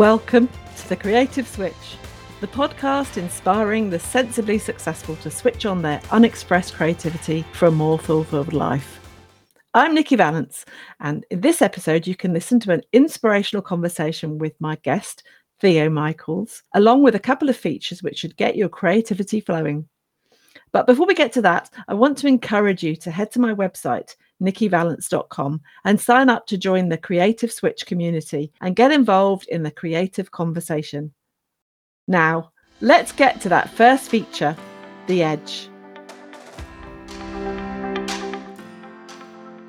Welcome to the Creative Switch, the podcast inspiring the sensibly successful to switch on their unexpressed creativity for a more fulfilled life. I'm Nikki Vallance, and in this episode, you can listen to an inspirational conversation with my guest, Theo Michaels, along with a couple of features which should get your creativity flowing. But before we get to that, I want to encourage you to head to my website, nikkivallance.com, and sign up to join the Creative Switch community and get involved in the creative conversation. Now, let's get to that first feature the edge.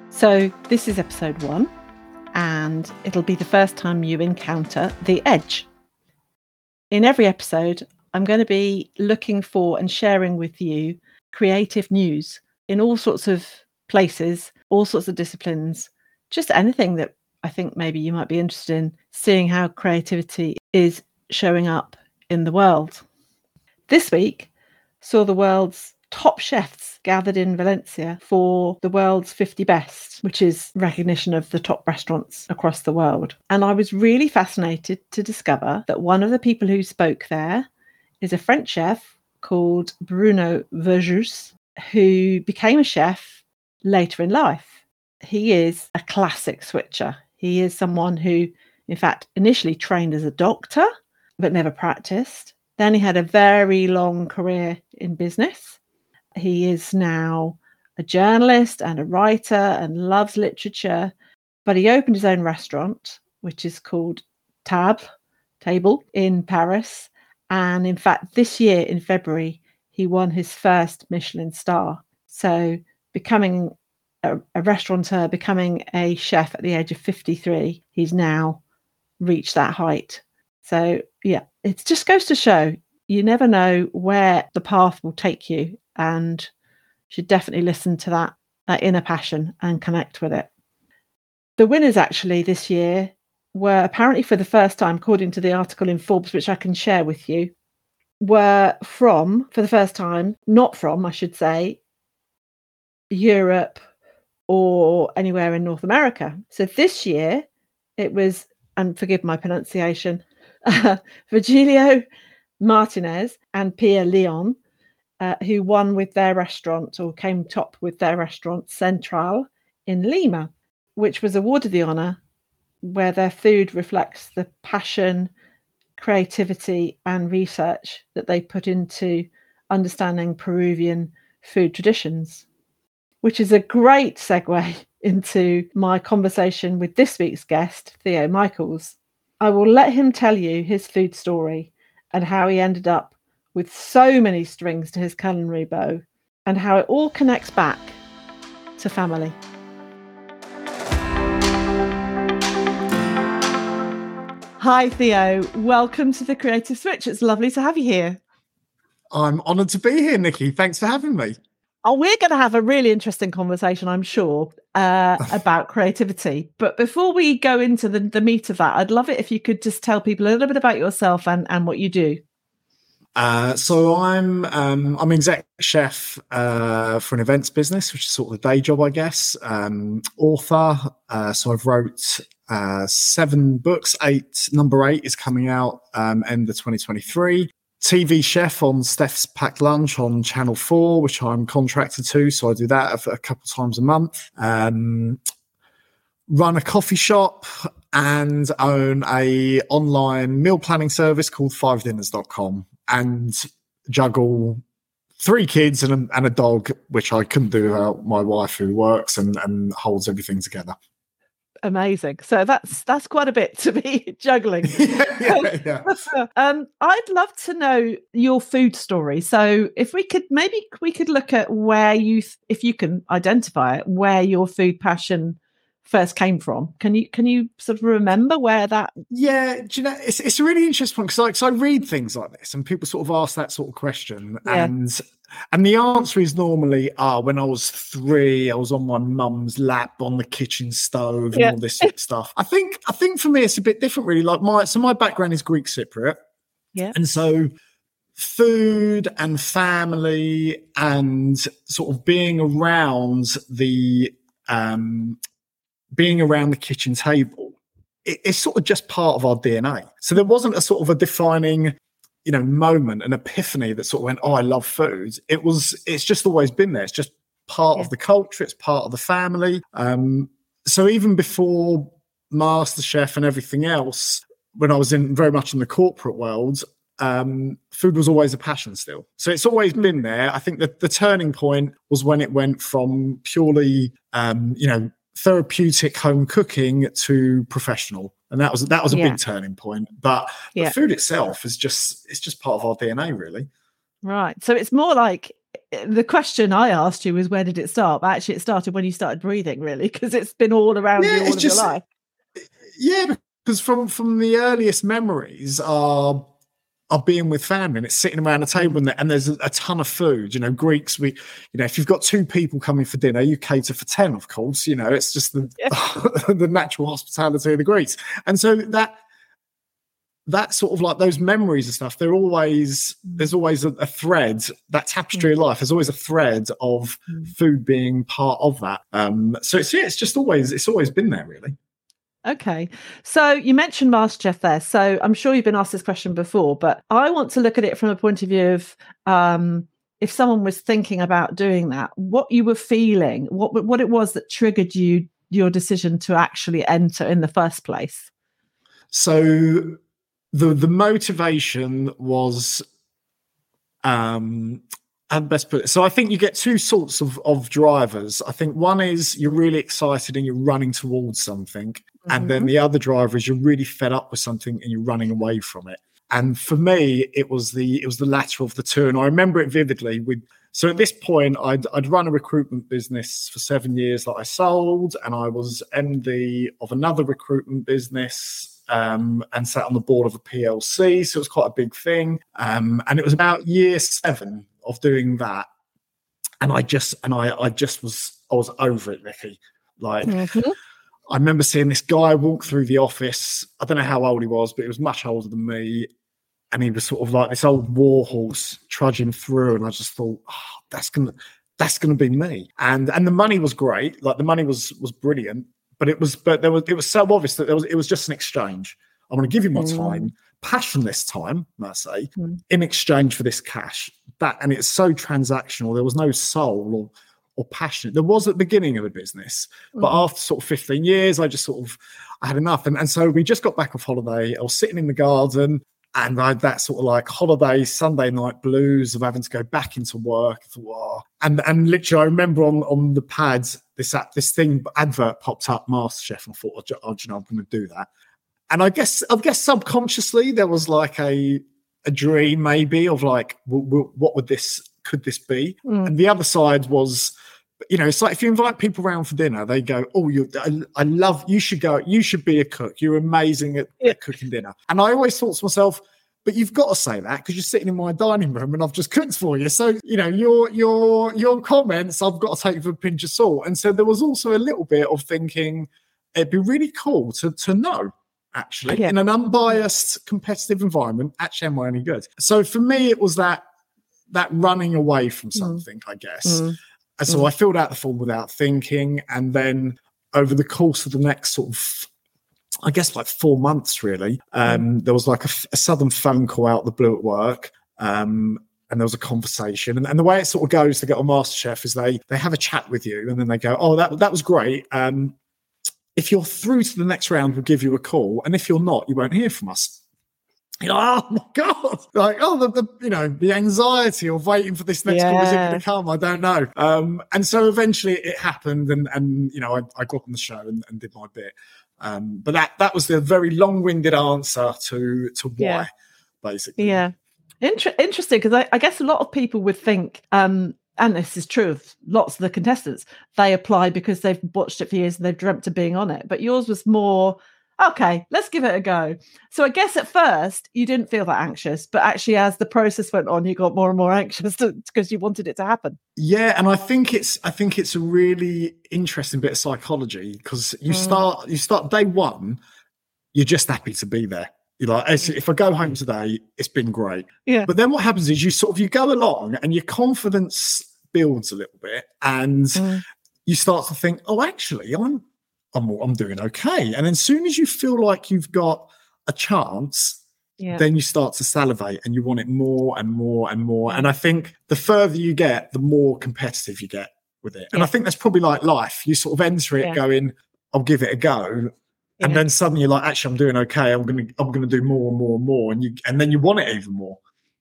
So, this is episode one, and it'll be the first time you encounter the edge. In every episode, I'm going to be looking for and sharing with you creative news in all sorts of places, all sorts of disciplines, just anything that I think maybe you might be interested in seeing how creativity is showing up in the world. This week saw the world's top chefs gathered in Valencia for the world's 50 best, which is recognition of the top restaurants across the world. And I was really fascinated to discover that one of the people who spoke there is a French chef called Bruno Verjus, who became a chef later in life. He is a classic switcher. He is someone who, in fact, initially trained as a doctor, but never practiced. Then he had a very long career in business. He is now a journalist and a writer and loves literature. But he opened his own restaurant, which is called Tab, Table in Paris. And in fact, this year in February, he won his first Michelin star. So, becoming a, a, restaurateur, becoming a chef at the age of 53, he's now reached that height. So, yeah, it just goes to show you never know where the path will take you, and should definitely listen to that, that inner passion and connect with it. The winners actually this year were apparently for the first time, according to the article in Forbes, which I can share with you, were from, for the first time, not from, I should say, Europe or anywhere in North America. So this year it was, and forgive my pronunciation, Virgilio Martinez and Pia Leon, uh, who won with their restaurant or came top with their restaurant Central in Lima, which was awarded the honour where their food reflects the passion, creativity, and research that they put into understanding Peruvian food traditions, which is a great segue into my conversation with this week's guest, Theo Michaels. I will let him tell you his food story and how he ended up with so many strings to his culinary bow and how it all connects back to family. Hi, Theo. Welcome to the Creative Switch. It's lovely to have you here. I'm honoured to be here, Nikki. Thanks for having me. Oh, we're going to have a really interesting conversation, I'm sure, uh, about creativity. But before we go into the, the meat of that, I'd love it if you could just tell people a little bit about yourself and, and what you do. Uh, so I'm um, I'm exec chef uh, for an events business, which is sort of the day job, I guess. Um, author, uh, so I've wrote uh, seven books. Eight number eight is coming out um, end of 2023. TV chef on Steph's Packed Lunch on Channel Four, which I'm contracted to, so I do that a, couple times a month. Um, run a coffee shop and own a online meal planning service called FiveDinners.com and juggle three kids and a, and a dog, which I couldn't do without my wife who works and, and holds everything together. Amazing. So that's that's quite a bit to be juggling. yeah, yeah, yeah. um, I'd love to know your food story. So if we could maybe we could look at where you, if you can identify it, where your food passion first came from. Can you can you sort of remember where that? Yeah, do you know, it's it's a really interesting point because like so I read things like this and people sort of ask that sort of question yeah. and and the answer is normally, ah, oh, when I was three, I was on my mum's lap on the kitchen stove and yeah. all this sort of stuff. I think I think for me it's a bit different, really. Like my so my background is Greek Cypriot. Yeah. And so food and family and sort of being around the um being around the kitchen table it, it's sort of just part of our DNA. So there wasn't a sort of a defining, you know, moment, an epiphany that sort of went, "Oh, I love food." It was. It's just always been there. It's just part Yeah. of the culture. It's part of the family. Um, so even before MasterChef and everything else, when I was in very much in the corporate world, um, food was always a passion still. So it's always been there. I think that the turning point was when it went from purely, um, you know, therapeutic home cooking to professional, and that was that was a Yeah. big turning point. But the Yeah. food itself is just it's just part of our DNA, really. Right. So it's more like eh, the question I asked you was where did it start? But actually, it started when you started breathing, really, because it's been all around Yeah, you all of just- your life. Yeah, because from from the earliest memories are are being with family and it's sitting around a table and, and there's a, a ton of food. You know, Greeks, we, you know, if you've got two people coming for dinner, you cater for ten, of course. You know, it's just the the natural hospitality of the Greeks, and so that that sort of like those memories and stuff. They're always there's always a, a thread that tapestry of life. There's always a thread of Mm. food being part of that. Um, so it's yeah, it's just always it's always been there, really. Okay. So you mentioned MasterChef there. So I'm sure you've been asked this question before, but I want to look at it from a point of view of um, if someone was thinking about doing that, what you were feeling, what what it was that triggered you your decision to actually enter in the first place. So the the motivation was um and best put it. So I think you get two sorts of, of drivers. I think one is you're really excited and you're running towards something. And then the other driver is you're really fed up with something and you're running away from it. And for me, it was the it was the latter of the two. And I remember it vividly. With so at this point, I'd I'd run a recruitment business for seven years that I sold, and I was MD of another recruitment business um, and sat on the board of a PLC. So it was quite a big thing. Um, and it was about year seven of doing that. And I just and I I just was I was over it, Nikki. Like Mhm. I remember seeing this guy walk through the office. I don't know how old he was, but he was much older than me. And he was sort of like this old war horse trudging through. And I just thought, oh, that's gonna that's gonna be me. And and the money was great. Like the money was was brilliant. But it was but there was it was so obvious that there was it was just an exchange. I'm gonna give you my Mm. time, passionless time, I say, Mm. in exchange for this cash. That and it's so transactional. There was no soul or or passion. There was at the beginning of the business, but Mhm. after sort of 15 years, I just sort of I had enough. And, and so we just got back off holiday. I was sitting in the garden and I had that sort of like holiday Sunday night blues of having to go back into work. Thought. And and literally I remember on, on the pads this app, this thing advert popped up, MasterChef, and I thought, oh, oh, you know, I'm gonna do that. And I guess I guess subconsciously there was like a a dream maybe of like w- w- what would this could this be? Mm. And the other side was, you know, it's like if you invite people around for dinner, they go, "Oh, you, I, I love. You should go. You should be a cook. You're amazing at, Yeah. at cooking dinner." And I always thought to myself, "But you've got to say that because you're sitting in my dining room and I've just cooked for you. So you know, your your your comments, I've got to take with a pinch of salt." And so there was also a little bit of thinking, it'd be really cool to to know. Actually, Yeah. in an unbiased competitive environment, actually, am I any good? So for me, it was that that running away from something, I guess. Mm. And so I filled out the form without thinking. And then over the course of the next sort of, I guess like four months really, um, there was like a sudden phone call out the blue at work. Um, and there was a conversation. And, and the way it sort of goes to get on MasterChef is they they have a chat with you and then they go, Oh, that that was great. Um, if you're through to the next round, we'll give you a call. And if you're not, you won't hear from us. You know, oh my god! Like, oh, the, the you know the anxiety of waiting for this next call is Yeah. going to come? I don't know. Um, and so eventually it happened, and and you know I, I got on the show and, and did my bit. Um, but that that was the very long-winded answer to to why, Yeah. basically. Yeah. Inter- interesting because I, I guess a lot of people would think, um, and this is true of lots of the contestants, they apply because they've watched it for years and they've dreamt of being on it. But yours was more, okay, let's give it a go. So I guess at first you didn't feel that anxious, but actually as the process went on, you got more and more anxious because you wanted it to happen. Yeah, and I think it's I think it's a really interesting bit of psychology because you Mm. start you start day one, you're just happy to be there. You're like, if I go home today, it's been great. Yeah. But then what happens is you sort of you go along and your confidence builds a little bit, and Mm. you start to think, oh, actually, I'm I'm I'm doing okay. And then as soon as you feel like you've got a chance, Yeah. then you start to salivate and you want it more and more and more. And I think the further you get, the more competitive you get with it. And Yeah. I think that's probably like life. You sort of enter it Yeah. going, I'll give it a go. And then suddenly you're like, actually, I'm doing okay. I'm gonna I'm gonna do more and more and more. And you and then you want it even more.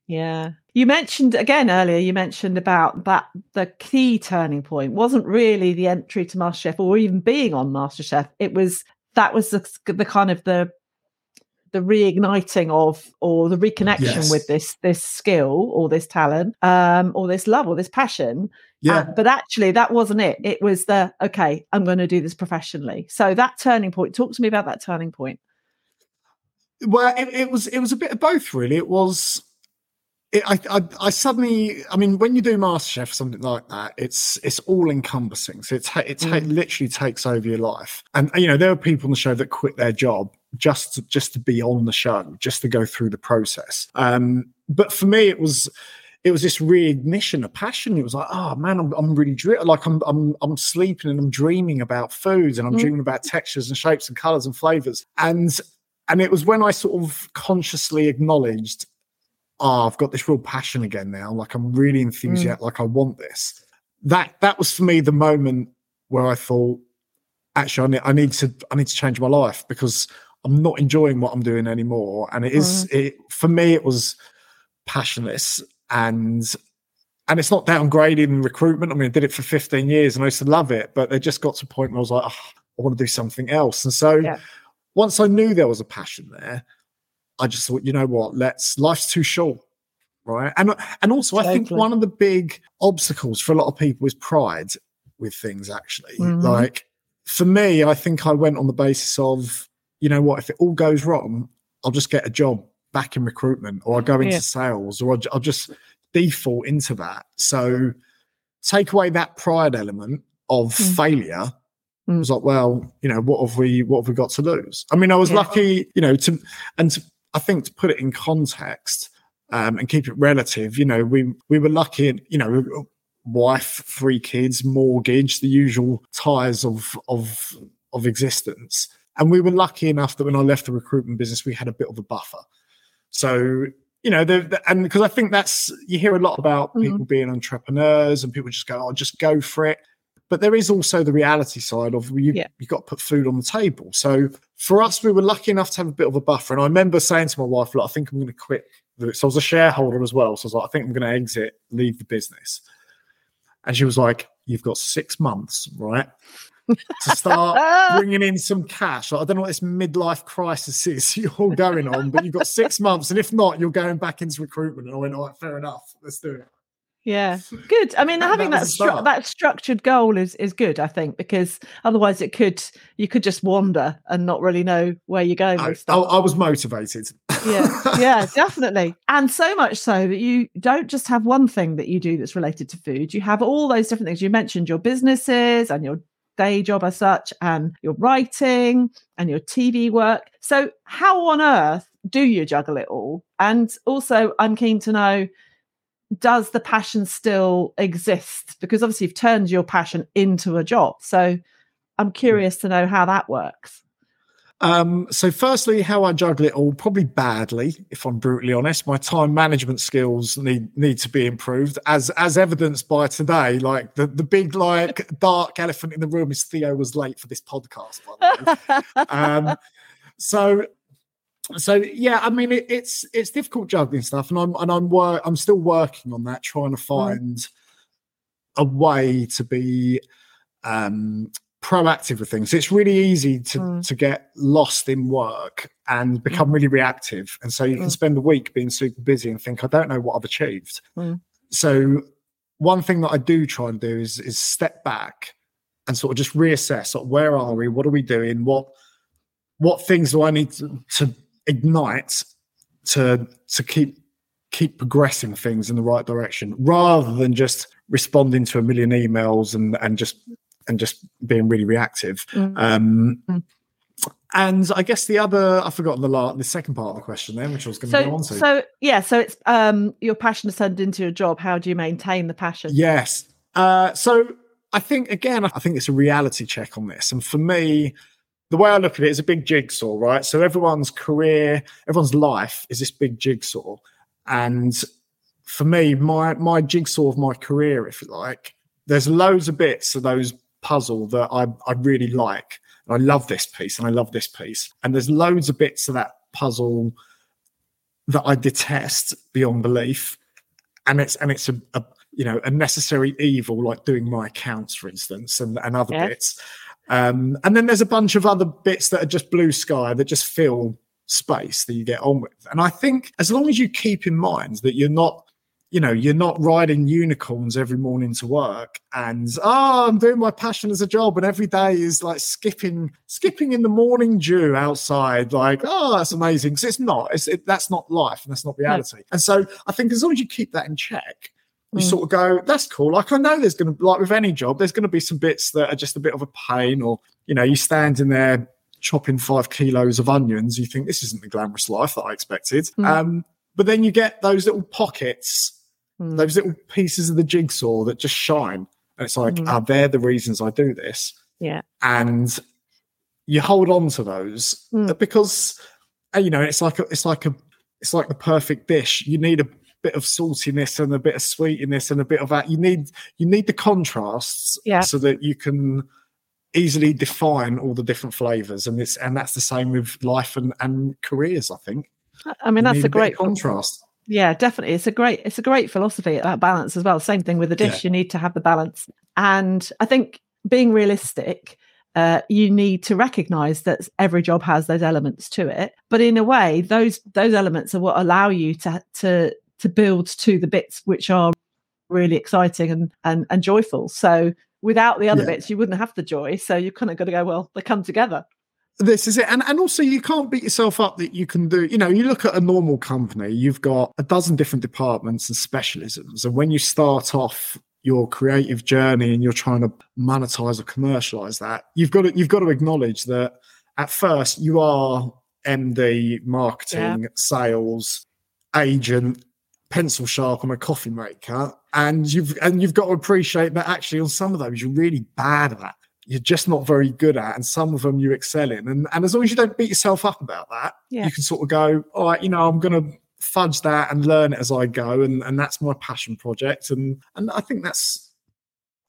Yeah. You mentioned again earlier, you mentioned about that the key turning point wasn't really the entry to MasterChef or even being on MasterChef. It was that was the, the kind of the the reigniting of or the reconnection Yes. with this this skill or this talent um or this love or this passion Yeah. Uh, but actually that wasn't it it was the okay i'm going to do this professionally so that turning point talk to me about that turning point Well, it, it was it was a bit of both, really. It was. It, I, I I suddenly I mean when you do MasterChef or something like that it's it's all encompassing so it ta- it ta- Mm. literally takes over your life. And you know there are people on the show that quit their job just to, just to be on the show just to go through the process. Um but for me it was it was this reignition of passion. It was like oh man I'm, I'm really dre- like I'm, I'm I'm sleeping and I'm dreaming about foods and I'm Mm. dreaming about textures and shapes and colors and flavors. And and it was when I sort of consciously acknowledged, oh, I've got this real passion again now. Like I'm really mm. enthusiastic. Like I want this. That that was for me the moment where I thought, actually, I need, I need to I need to change my life because I'm not enjoying what I'm doing anymore. And it is it for me it was passionless and and it's not downgrading recruitment. I mean, I did it for 15 years and I used to love it, but it just got to a point where I was like, oh, I want to do something else. And so Yeah. once I knew there was a passion there, I just thought, you know what, let's life's too short. Right. And and also I think one of the big obstacles for a lot of people is pride with things actually. Mhm. Like for me, I think I went on the basis of, you know what, if it all goes wrong, I'll just get a job back in recruitment or I'll go into Yeah. sales or I'll, I'll just default into that. So take away that pride element of Mm. failure. It Mm. was like, well, you know, what have we what have we got to lose? I mean, I was Yeah. lucky, you know, to and to, I think to put it in context um, and keep it relative, you know, we we were lucky, in, you know, wife, three kids, mortgage, the usual ties of of of existence. And we were lucky enough that when I left the recruitment business, we had a bit of a buffer. So, you know, the, the- and because I think that's you hear a lot about Mhm. people being entrepreneurs and people just go, "Oh, just go for it." But there is also the reality side of you. Yeah. You got to put food on the table. So for us, we were lucky enough to have a bit of a buffer. And I remember saying to my wife, "Look, I think I'm going to quit." So I was a shareholder as well. So I was like, "I think I'm going to exit, leave the business." And she was like, "You've got six months, right, to start bringing in some cash. Like, I don't know what this midlife crisis is you're going on, but you've got six months, and if not, you're going back into recruitment. And I went, all right, fair enough, let's do it. Yeah, good. I mean, That- having that that stru- that structured goal is is good. I think because otherwise it could you could just wander and not really know where you're going I, I. I was motivated. yeah, yeah, definitely. And so much so that you don't just have one thing that you do that's related to food. You have all those different things. You mentioned your businesses and your day job as such, and your writing and your TV work. So, how on earth do you juggle it all? And also, I'm keen to know does the passion still exist? Because obviously, you've turned your passion into a job. So, I'm curious to know how that works. Um, so, firstly, how I juggle it all, probably badly, if I'm brutally honest. My time management skills need need to be improved, as as evidenced by today. Like the the big like dark elephant in the room is Theo was late for this podcast. By the way. um, so so yeah i mean it, it's it's difficult juggling stuff and i'm and i'm wor- i'm still working on that trying to find a way to be um proactive with things it's really easy to Mm. to get lost in work and become really reactive and so you can Mm. spend a week being super busy and think i don't know what i've achieved Mm. so one thing that i do try and do is is step back and sort of just reassess like, where are we what are we doing what what things do I need to, to ignite to to keep keep progressing things in the right direction rather than just responding to a million emails and and just and just being really reactive. Mm. Um, Mm. And I guess the other I've forgotten the la- the second part of the question then, which I was going to go on to. so yeah so it's um your passion has turned into your job how do you maintain the passion Yes. Uh, so I think again, I think it's a reality check on this. And for me, the way I look at it is a big jigsaw, right? So everyone's career, everyone's life is this big jigsaw. And for me, my my jigsaw of my career, if you like, there's loads of bits of those puzzle that I, I really like. And I love this piece and I love this piece. And there's loads of bits of that puzzle that I detest beyond belief. And it's and it's a, a you know a necessary evil like doing my accounts for instance and, and other yeah. bits um, and then there's a bunch of other bits that are just blue sky that just fill space that you get on with. And i think as long as you keep in mind that you're not you know you're not riding unicorns every morning to work and oh i'm doing my passion as a job and every day is like skipping skipping in the morning dew outside like oh that's amazing. Because it's not it's it, that's not life and that's not reality. No. and so i think as long as you keep that in check you mm. sort of go, that's cool. Like I know there's going to like with any job, there's going to be some bits that are just a bit of a pain, or you know, you stand in there chopping five kilos of onions, you think this isn't the glamorous life that I expected. Mm. Um, but then you get those little pockets, mm. those little pieces of the jigsaw that just shine, and it's like, mm. are they the reasons I do this? Yeah, and you hold on to those mm. because uh, you know it's like a, it's like a it's like the perfect dish. You need a bit of saltiness and a bit of sweetness and a bit of that. You need you need the contrasts yeah. so that you can easily define all the different flavors. And it's and that's the same with life and, and careers, I think. I mean, you that's a, a great contrast. Yeah, definitely. It's a great it's a great philosophy that balance as well. Same thing with the dish. Yeah. You need to have the balance. And I think being realistic, uh, you need to recognize that every job has those elements to it but in a way those those elements are what allow you to to to build to the bits which are really exciting and and, and joyful. So without the other yeah. bits, you wouldn't have the joy. So you kind of got to go, well, they come together. This is it. And and also you can't beat yourself up that you can do, you know, you look at a normal company, you've got a dozen different departments and specialisms. And when you start off your creative journey and you're trying to monetize or commercialize that, you've got to you've got to acknowledge that at first you are MD, marketing, yeah. sales, agent, pencil sharp on a coffee maker, and you've and you've got to appreciate that actually on some of those you're really bad at. You're just not very good at, and some of them you excel in. And and as long as you don't beat yourself up about that, yeah. you can sort of go, all right, you know, I'm going to fudge that and learn it as I go, and and that's my passion project. And and I think that's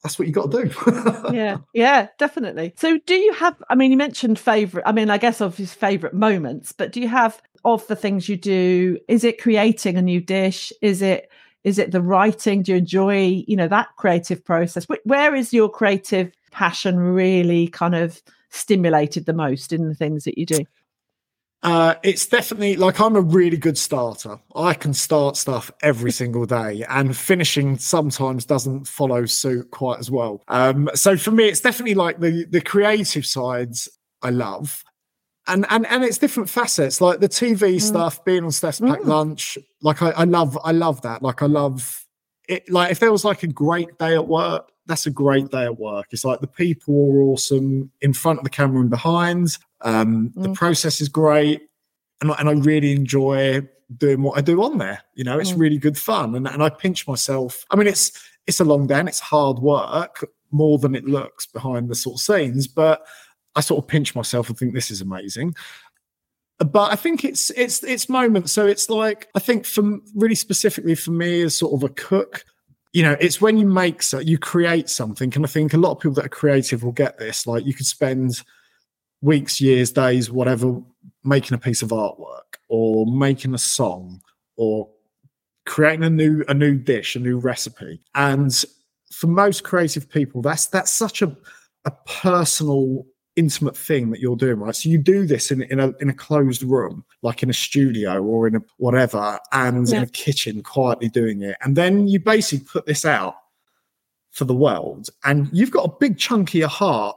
that's what you got to do. yeah, yeah, definitely. So, do you have? I mean, you mentioned favorite. I mean, I guess of his favorite moments, but do you have of the things you do? Is it creating a new dish? Is it is it the writing? Do you enjoy you know that creative process? Where is your creative passion really kind of stimulated the most in the things that you do? Uh, it's definitely like I'm a really good starter. I can start stuff every single day, and finishing sometimes doesn't follow suit quite as well. Um, so for me, it's definitely like the the creative sides I love, and and and it's different facets like the TV mm. stuff, being on Steph's Pack mm. Lunch. Like I, I love I love that. Like I love it. Like if there was like a great day at work, that's a great day at work. It's like the people are awesome in front of the camera and behind. Um, mm. The process is great, and and I really enjoy doing what I do on there. You know, it's mm. really good fun, and and I pinch myself. I mean, it's it's a long day and it's hard work more than it looks behind the sort of scenes, but I sort of pinch myself and think this is amazing but I think it's it's it's moments. So it's like I think for really specifically for me as sort of a cook, you know, it's when you make so you create something. And I think a lot of people that are creative will get this. Like you could spend weeks, years, days, whatever, making a piece of artwork or making a song or creating a new a new dish, a new recipe. And for most creative people, that's that's such a a personal intimate thing that you're doing, right? So you do this in, in a in a closed room, like in a studio or in a whatever, and yeah. in a kitchen, quietly doing it, and then you basically put this out for the world, and you've got a big chunk of your heart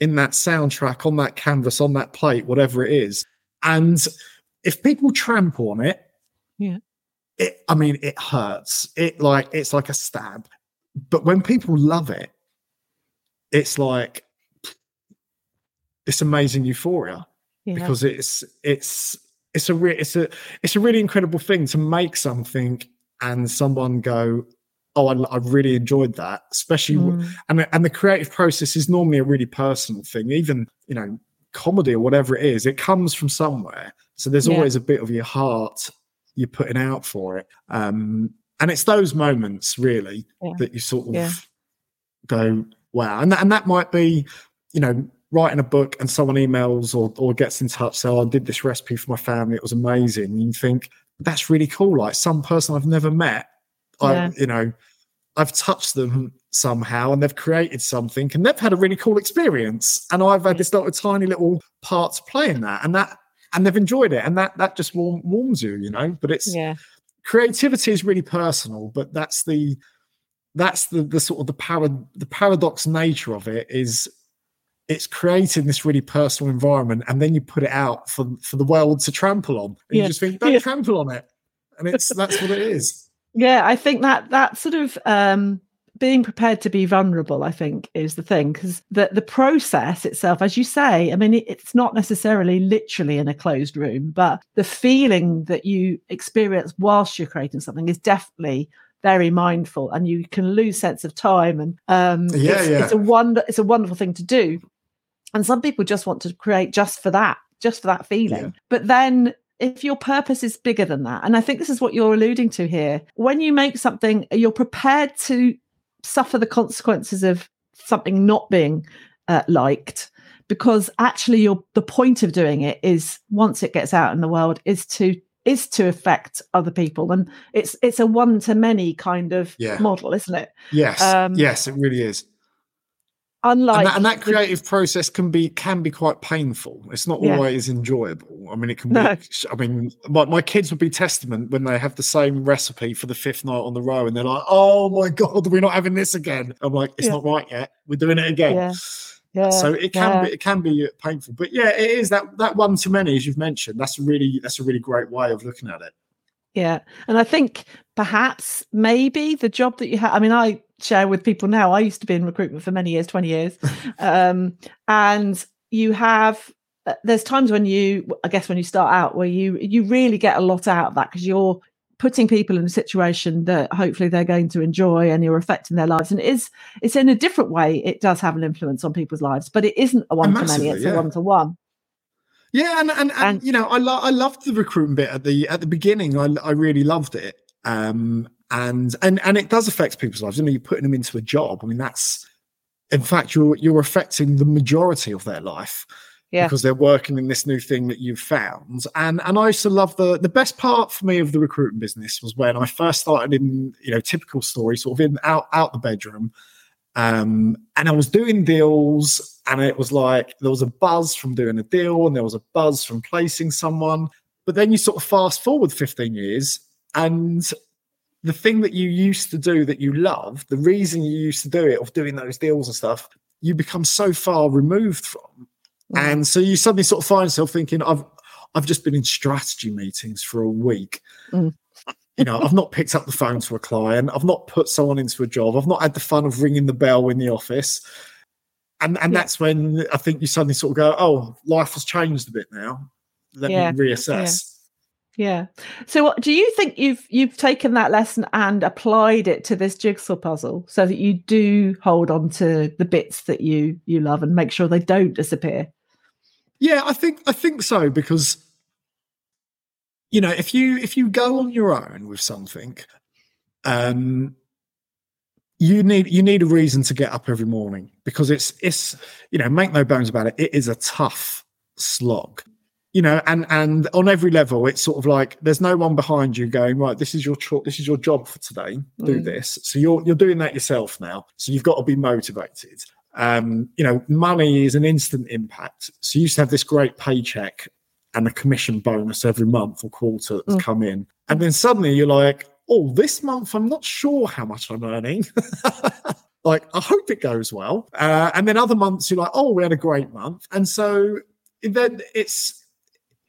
in that soundtrack, on that canvas, on that plate, whatever it is, and if people trample on it, yeah, it, I mean, it hurts. It like it's like a stab, but when people love it, it's like this amazing euphoria yeah. because it's it's it's a re- it's a it's a really incredible thing to make something and someone go oh, I, I really enjoyed that, especially mm. and and the creative process is normally a really personal thing. Even you know comedy or whatever it is, it comes from somewhere. So there's yeah. always a bit of your heart you're putting out for it. Um, and it's those moments really yeah. that you sort of yeah. go, wow. And that, and that might be, you know, writing a book and someone emails or, or gets in touch, say, oh, I did this recipe for my family. It was amazing. And you think, that's really cool. Like some person I've never met, yeah. I, you know, I've touched them somehow and they've created something and they've had a really cool experience. And I've had mm. this little tiny little part to play in that. And that, and they've enjoyed it. And that, that just warm, warms you, you know, but it's, yeah. creativity is really personal, but that's the, that's the, the sort of the parad, the paradox nature of it is it's creating this really personal environment and then you put it out for for the world to trample on and yeah. you just think don't yeah. trample on it and it's that's what it is yeah i think that that sort of um being prepared to be vulnerable i think is the thing because the the process itself as you say i mean it, it's not necessarily literally in a closed room but the feeling that you experience whilst you're creating something is definitely very mindful and you can lose sense of time and um yeah, it's, yeah. it's a wonder it's a wonderful thing to do and some people just want to create just for that, just for that feeling. Yeah. But then if your purpose is bigger than that, and I think this is what you're alluding to here, when you make something, you're prepared to suffer the consequences of something not being uh, liked because actually your the point of doing it is once it gets out in the world is to is to affect other people and it's it's a one to many kind of yeah. model isn't it? Yes. Um, yes it really is unlike and that, and that creative process can be can be quite painful. It's not yeah. always enjoyable. I mean it can be i mean my, my kids would be testament when they have the same recipe for the fifth night on the row and they're like oh my god we're not having this again. I'm like it's yeah. not right yet. We're doing it again. Yeah. Yeah, so it can yeah. be it can be uh, painful. But yeah it is that that one to many as you've mentioned that's a really that's a really great way of looking at it. Yeah. And i think perhaps maybe the job that you have i mean i share with people now. I used to be in recruitment for many years, 20 years. um, and you have uh, there's times when you I guess when you start out where you you really get a lot out of that because you're putting people in a situation that hopefully they're going to enjoy and you're affecting their lives and it is it's in a different way it does have an influence on people's lives but it isn't a one to many it's yeah. a one to one yeah and and, and, and you know i lo- i loved the recruitment bit at the at the beginning i i really loved it um and and and it does affect people's lives. You know, you're putting them into a job. I mean, that's in fact you're you're affecting the majority of their life. Yeah. Because they're working in this new thing that you've found. And and I used to love the the best part for me of the recruiting business was when I first started in, you know, typical story, sort of in out out the bedroom. Um, and I was doing deals, and it was like there was a buzz from doing a deal, and there was a buzz from placing someone. But then you sort of fast forward 15 years, and the thing that you used to do that you love, the reason you used to do it, of doing those deals and stuff, you become so far removed from. Mm. And so you suddenly sort of find yourself thinking, I've I've just been in strategy meetings for a week. Mm. you know, I've not picked up the phone to a client, I've not put someone into a job, I've not had the fun of ringing the bell in the office. And and yeah. that's when I think you suddenly sort of go, Oh, life has changed a bit now. Let yeah. me reassess. Yeah. Yeah. So do you think you've you've taken that lesson and applied it to this jigsaw puzzle so that you do hold on to the bits that you you love and make sure they don't disappear? Yeah, I think I think so because you know, if you if you go on your own with something, um you need you need a reason to get up every morning because it's it's you know, make no bones about it, it is a tough slog you know and and on every level it's sort of like there's no one behind you going right this is your cho- this is your job for today do mm. this. So you're you're doing that yourself now. So you've got to be motivated. Um you know money is an instant impact. So you used to have this great paycheck and a commission bonus every month or quarter that's mm. come in. And then suddenly you're like oh this month i'm not sure how much i'm earning. Like i hope it goes well. Uh, and then other months you're like oh we had a great month. And so then it's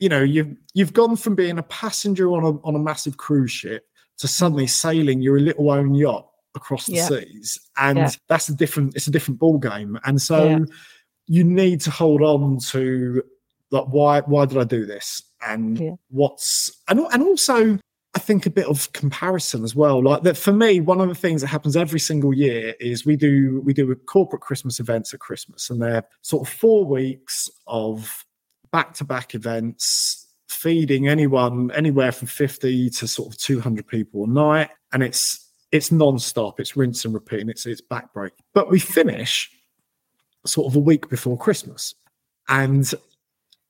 you know you've you've gone from being a passenger on a on a massive cruise ship to suddenly sailing your little own yacht across the yeah. seas and yeah. that's a different it's a different ball game and so yeah. you need to hold on to like why why did i do this and what's and, and also I think a bit of comparison as well. Like that for me, one of the things that happens every single year is we do we do corporate Christmas events at Christmas, and they're sort of four weeks of back to back events, feeding anyone anywhere from fifty to sort of two hundred people a night, and it's it's non-stop. It's rinse and repeat, and it's it's backbreak. But we finish sort of a week before Christmas, and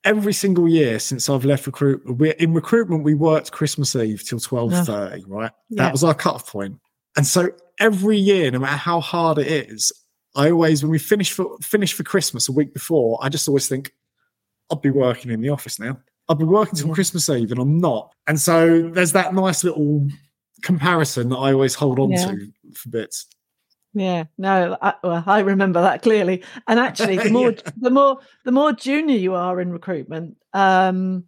every single year since I've left recruitment, we in recruitment we worked Christmas Eve till twelve ah. thirty, right? Yeah. That was our cut-off point. And so every year, no matter how hard it is, I always when we finish for finish for Christmas a week before, I just always think I'll be working in the office now. I'll be working till Christmas Eve, and I'm not. And so there's that nice little comparison that I always hold on Yeah. to for bits. Yeah, no, I, well, I remember that clearly. And actually, the more, Yeah. the more, the more junior you are in recruitment, um,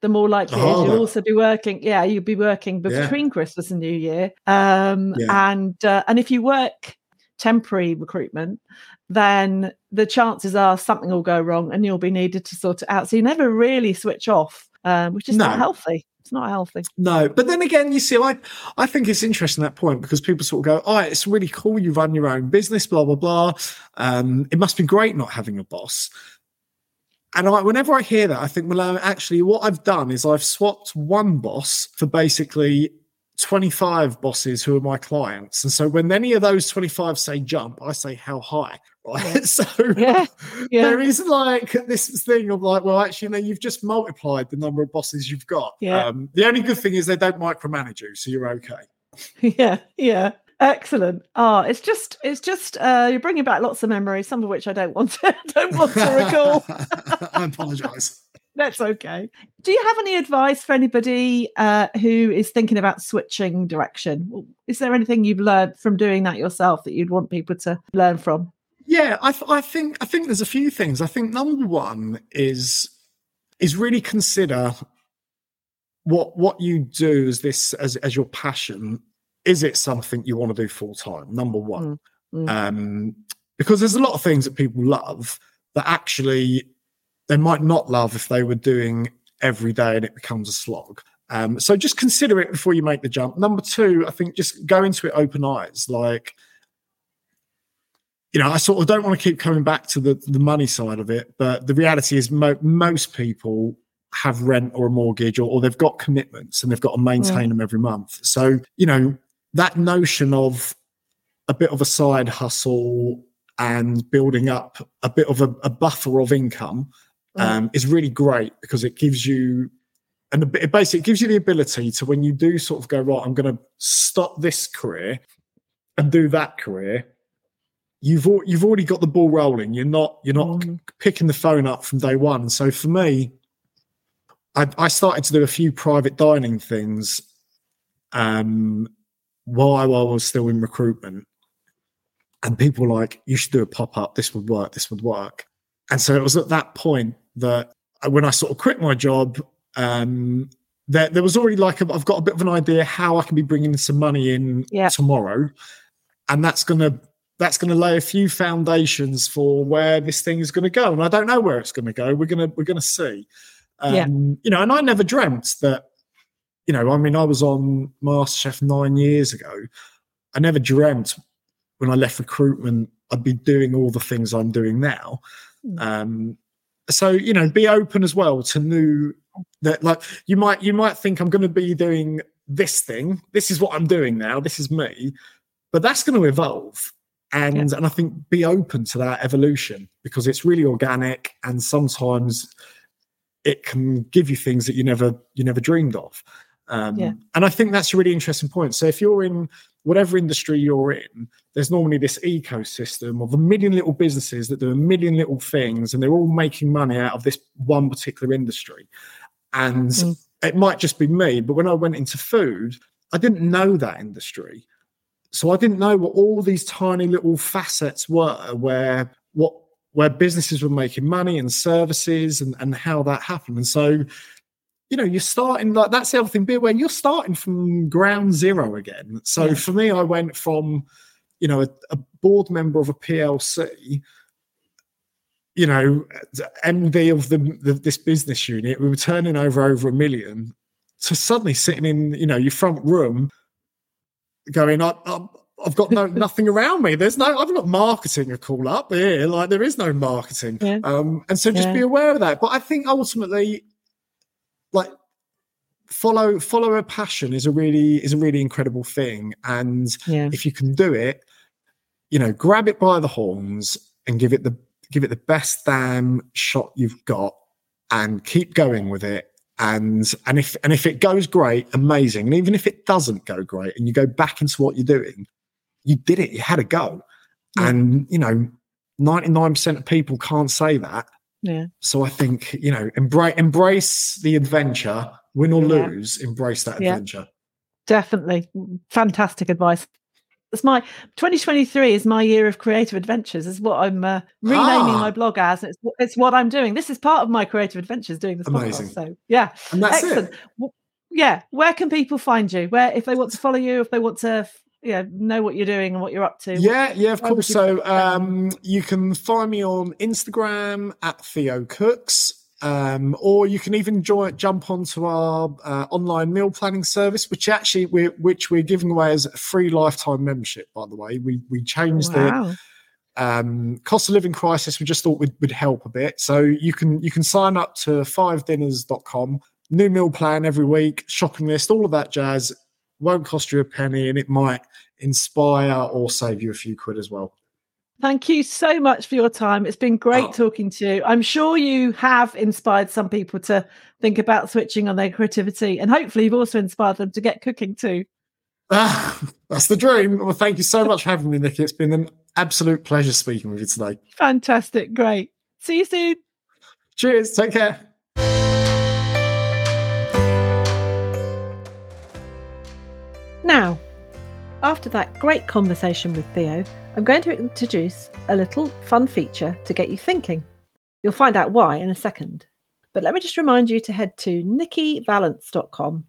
the more likely harder. you'll also be working. Yeah, you'll be working Yeah. between Christmas and New Year. Um, Yeah. and uh, and if you work temporary recruitment, then the chances are something will go wrong and you'll be needed to sort it out. So you never really switch off, um, which is not healthy. It's not healthy. No, but then again, you see, I I think it's interesting that point because people sort of go, "Oh, it's really cool. You run your own business, blah blah blah. Um, it must be great not having a boss." And I, whenever I hear that, I think, well, actually, what I've done is I've swapped one boss for basically 25 bosses who are my clients. And so when any of those 25 say jump, I say how high, right? so Yeah, yeah. there is like this thing of like, well, actually, no, you've just multiplied the number of bosses you've got. Yeah. Um, the only good thing is they don't micromanage you, so you're okay. yeah yeah excellent oh it's just it's just uh you're bringing back lots of memories some of which i don't want to don't want to recall I apologise. That's okay do you have any advice for anybody uh who is thinking about switching direction is there anything you've learned from doing that yourself that you'd want people to learn from Yeah, I, th- I think I think there's a few things. I think number one is is really consider what what you do as this as as your passion. Is it something you want to do full time? Number one, Mm, mm. um, because there's a lot of things that people love that actually they might not love if they were doing every day and it becomes a slog. Um, so just consider it before you make the jump. Number two, I think just go into it open eyes. Like, you know, I sort of don't want to keep coming back to the the money side of it, but the reality is mo- most people have rent or a mortgage or, or they've got commitments and they've got to maintain them every month. So, you know, that notion of a bit of a side hustle and building up a bit of a, a buffer of income um, is really great because it gives you and it basically gives you the ability to when you do sort of go right i'm going to stop this career and do that career you've al- you've already got the ball rolling. You're not you're not Mhm. picking the phone up from day one. So for me I, I started to do a few private dining things um while I was still in recruitment. And people were like you should do a pop-up. This would work. This would work. And so it was at that point that when I sort of quit my job, um, there, there was already like a, I've got a bit of an idea how I can be bringing some money in Yeah. tomorrow, and that's gonna that's gonna lay a few foundations for where this thing is gonna go. And I don't know where it's gonna go. We're gonna we're gonna see. Um, Yeah. You know, and I never dreamt that. You know, I mean, I was on MasterChef nine years ago. I never dreamt when I left recruitment I'd be doing all the things I'm doing now. Mm. Um, so you know, be open as well to new that like you might you might think I'm going to be doing this thing. This is what I'm doing now. This is me, but that's going to evolve. And and I think be open to that evolution because it's really organic and sometimes it can give you things that you never you never dreamed of. Um, Yeah. And I think that's a really interesting point. So if you're in whatever industry you're in, there's normally this ecosystem of a million little businesses that do a million little things and they're all making money out of this one particular industry. And Mm. it might just be me, but when I went into food, I didn't know that industry. So I didn't know what all these tiny little facets were where what where businesses were making money and services and, and how that happened. And so, you know, you're starting like that's the other thing, be aware you're starting from ground zero again. So Yeah. for me, I went from, you know, a, a board member of a PLC, you know, MD of the, the this business unit, we were turning over over a million to suddenly sitting in you know your front room, going, I, I, I've got no nothing around me. There's no, I've not marketing a call up here. Like there is no marketing. Yeah. Um, and so just Yeah. be aware of that. But I think ultimately, like follow follow a passion is a really is a really incredible thing. And Yeah. if you can do it, you know, grab it by the horns and give it the give it the best damn shot you've got and keep going with it. And and if and if it goes great, amazing. And even if it doesn't go great and you go back into what you're doing, you did it, you had a go. Yeah. And you know, 99% of people can't say that. Yeah. So I think, you know, embrace embrace the adventure, win or Yeah. lose, embrace that Yeah. adventure. Definitely. Fantastic advice. It's my 2023 is my year of creative adventures, is what I'm uh, renaming Ah. my blog as. It's, it's what I'm doing. This is part of my creative adventures doing this Amazing. podcast. So, yeah. And that's Excellent. it. Yeah. Where can people find you? Where, if they want to follow you, if they want to, yeah, know what you're doing and what you're up to. Yeah, yeah, of course. So um, you can find me on Instagram at Theo Cooks, um, or you can even join, jump onto our uh, online meal planning service, which actually we're which we're giving away as a free lifetime membership. By the way, we we changed the um, cost of living crisis. We just thought would would help a bit. So you can you can sign up to fivedinners.com. New meal plan every week, shopping list, all of that jazz. Won't cost you a penny, and it might inspire or save you a few quid as well. Thank you so much for your time. It's been great Oh. talking to you. I'm sure you have inspired some people to think about switching on their creativity, and hopefully, you've also inspired them to get cooking too. Ah, that's the dream. Well, thank you so much for having me, Nikki. It's been an absolute pleasure speaking with you today. Fantastic. Great. See you soon. Cheers. Take care. Now, after that great conversation with Theo, I'm going to introduce a little fun feature to get you thinking. You'll find out why in a second. But let me just remind you to head to nikkivallance.com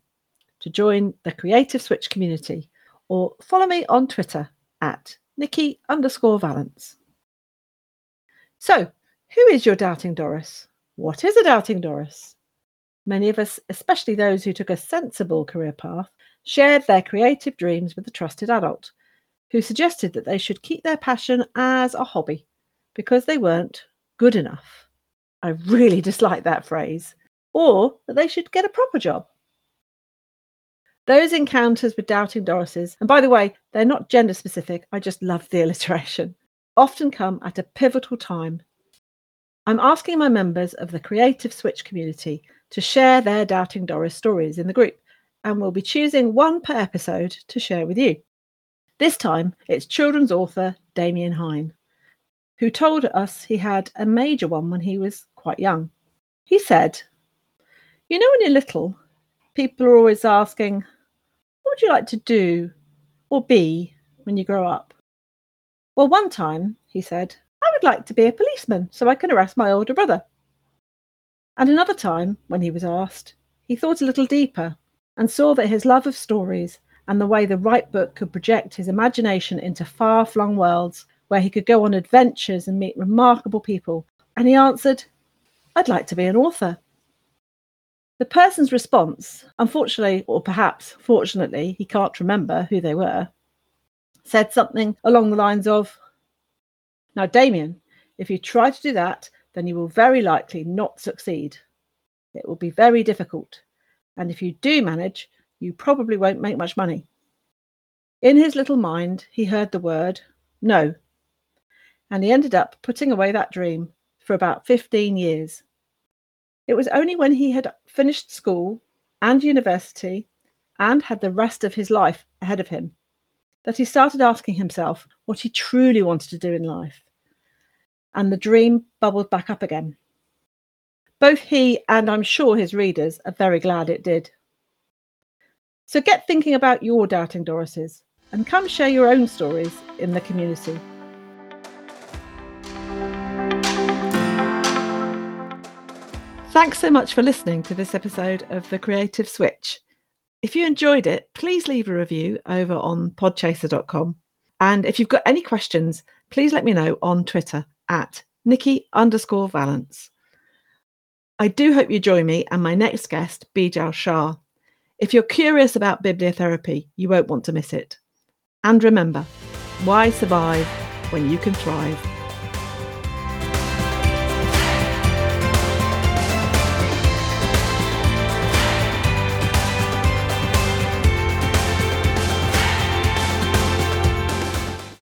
to join the Creative Switch community or follow me on Twitter at Nikki underscore Vallance. So, who is your doubting Doris? What is a doubting Doris? Many of us, especially those who took a sensible career path, shared their creative dreams with a trusted adult who suggested that they should keep their passion as a hobby because they weren't good enough. I really dislike that phrase. Or that they should get a proper job. Those encounters with doubting Dorises, and by the way, they're not gender specific, I just love the alliteration, often come at a pivotal time. I'm asking my members of the Creative Switch community to share their doubting Doris stories in the group and we'll be choosing one per episode to share with you. This time, it's children's author Damien Hine, who told us he had a major one when he was quite young. He said, You know, when you're little, people are always asking, What would you like to do or be when you grow up? Well, one time, he said, I would like to be a policeman so I can arrest my older brother. And another time, when he was asked, he thought a little deeper and saw that his love of stories and the way the right book could project his imagination into far flung worlds where he could go on adventures and meet remarkable people. And he answered, I'd like to be an author. The person's response, unfortunately, or perhaps fortunately, he can't remember who they were, said something along the lines of, Now, Damien, if you try to do that, then you will very likely not succeed. It will be very difficult. And if you do manage, you probably won't make much money. In his little mind, he heard the word no. And he ended up putting away that dream for about 15 years. It was only when he had finished school and university and had the rest of his life ahead of him that he started asking himself what he truly wanted to do in life. And the dream bubbled back up again. Both he and I'm sure his readers are very glad it did. So get thinking about your doubting Dorises and come share your own stories in the community. Thanks so much for listening to this episode of The Creative Switch. If you enjoyed it, please leave a review over on podchaser.com. And if you've got any questions, please let me know on Twitter at Nikki underscore Vallance. I do hope you join me and my next guest, Bijal Shah, If you're curious about bibliotherapy, you won't want to miss it. And remember, why survive when you can thrive?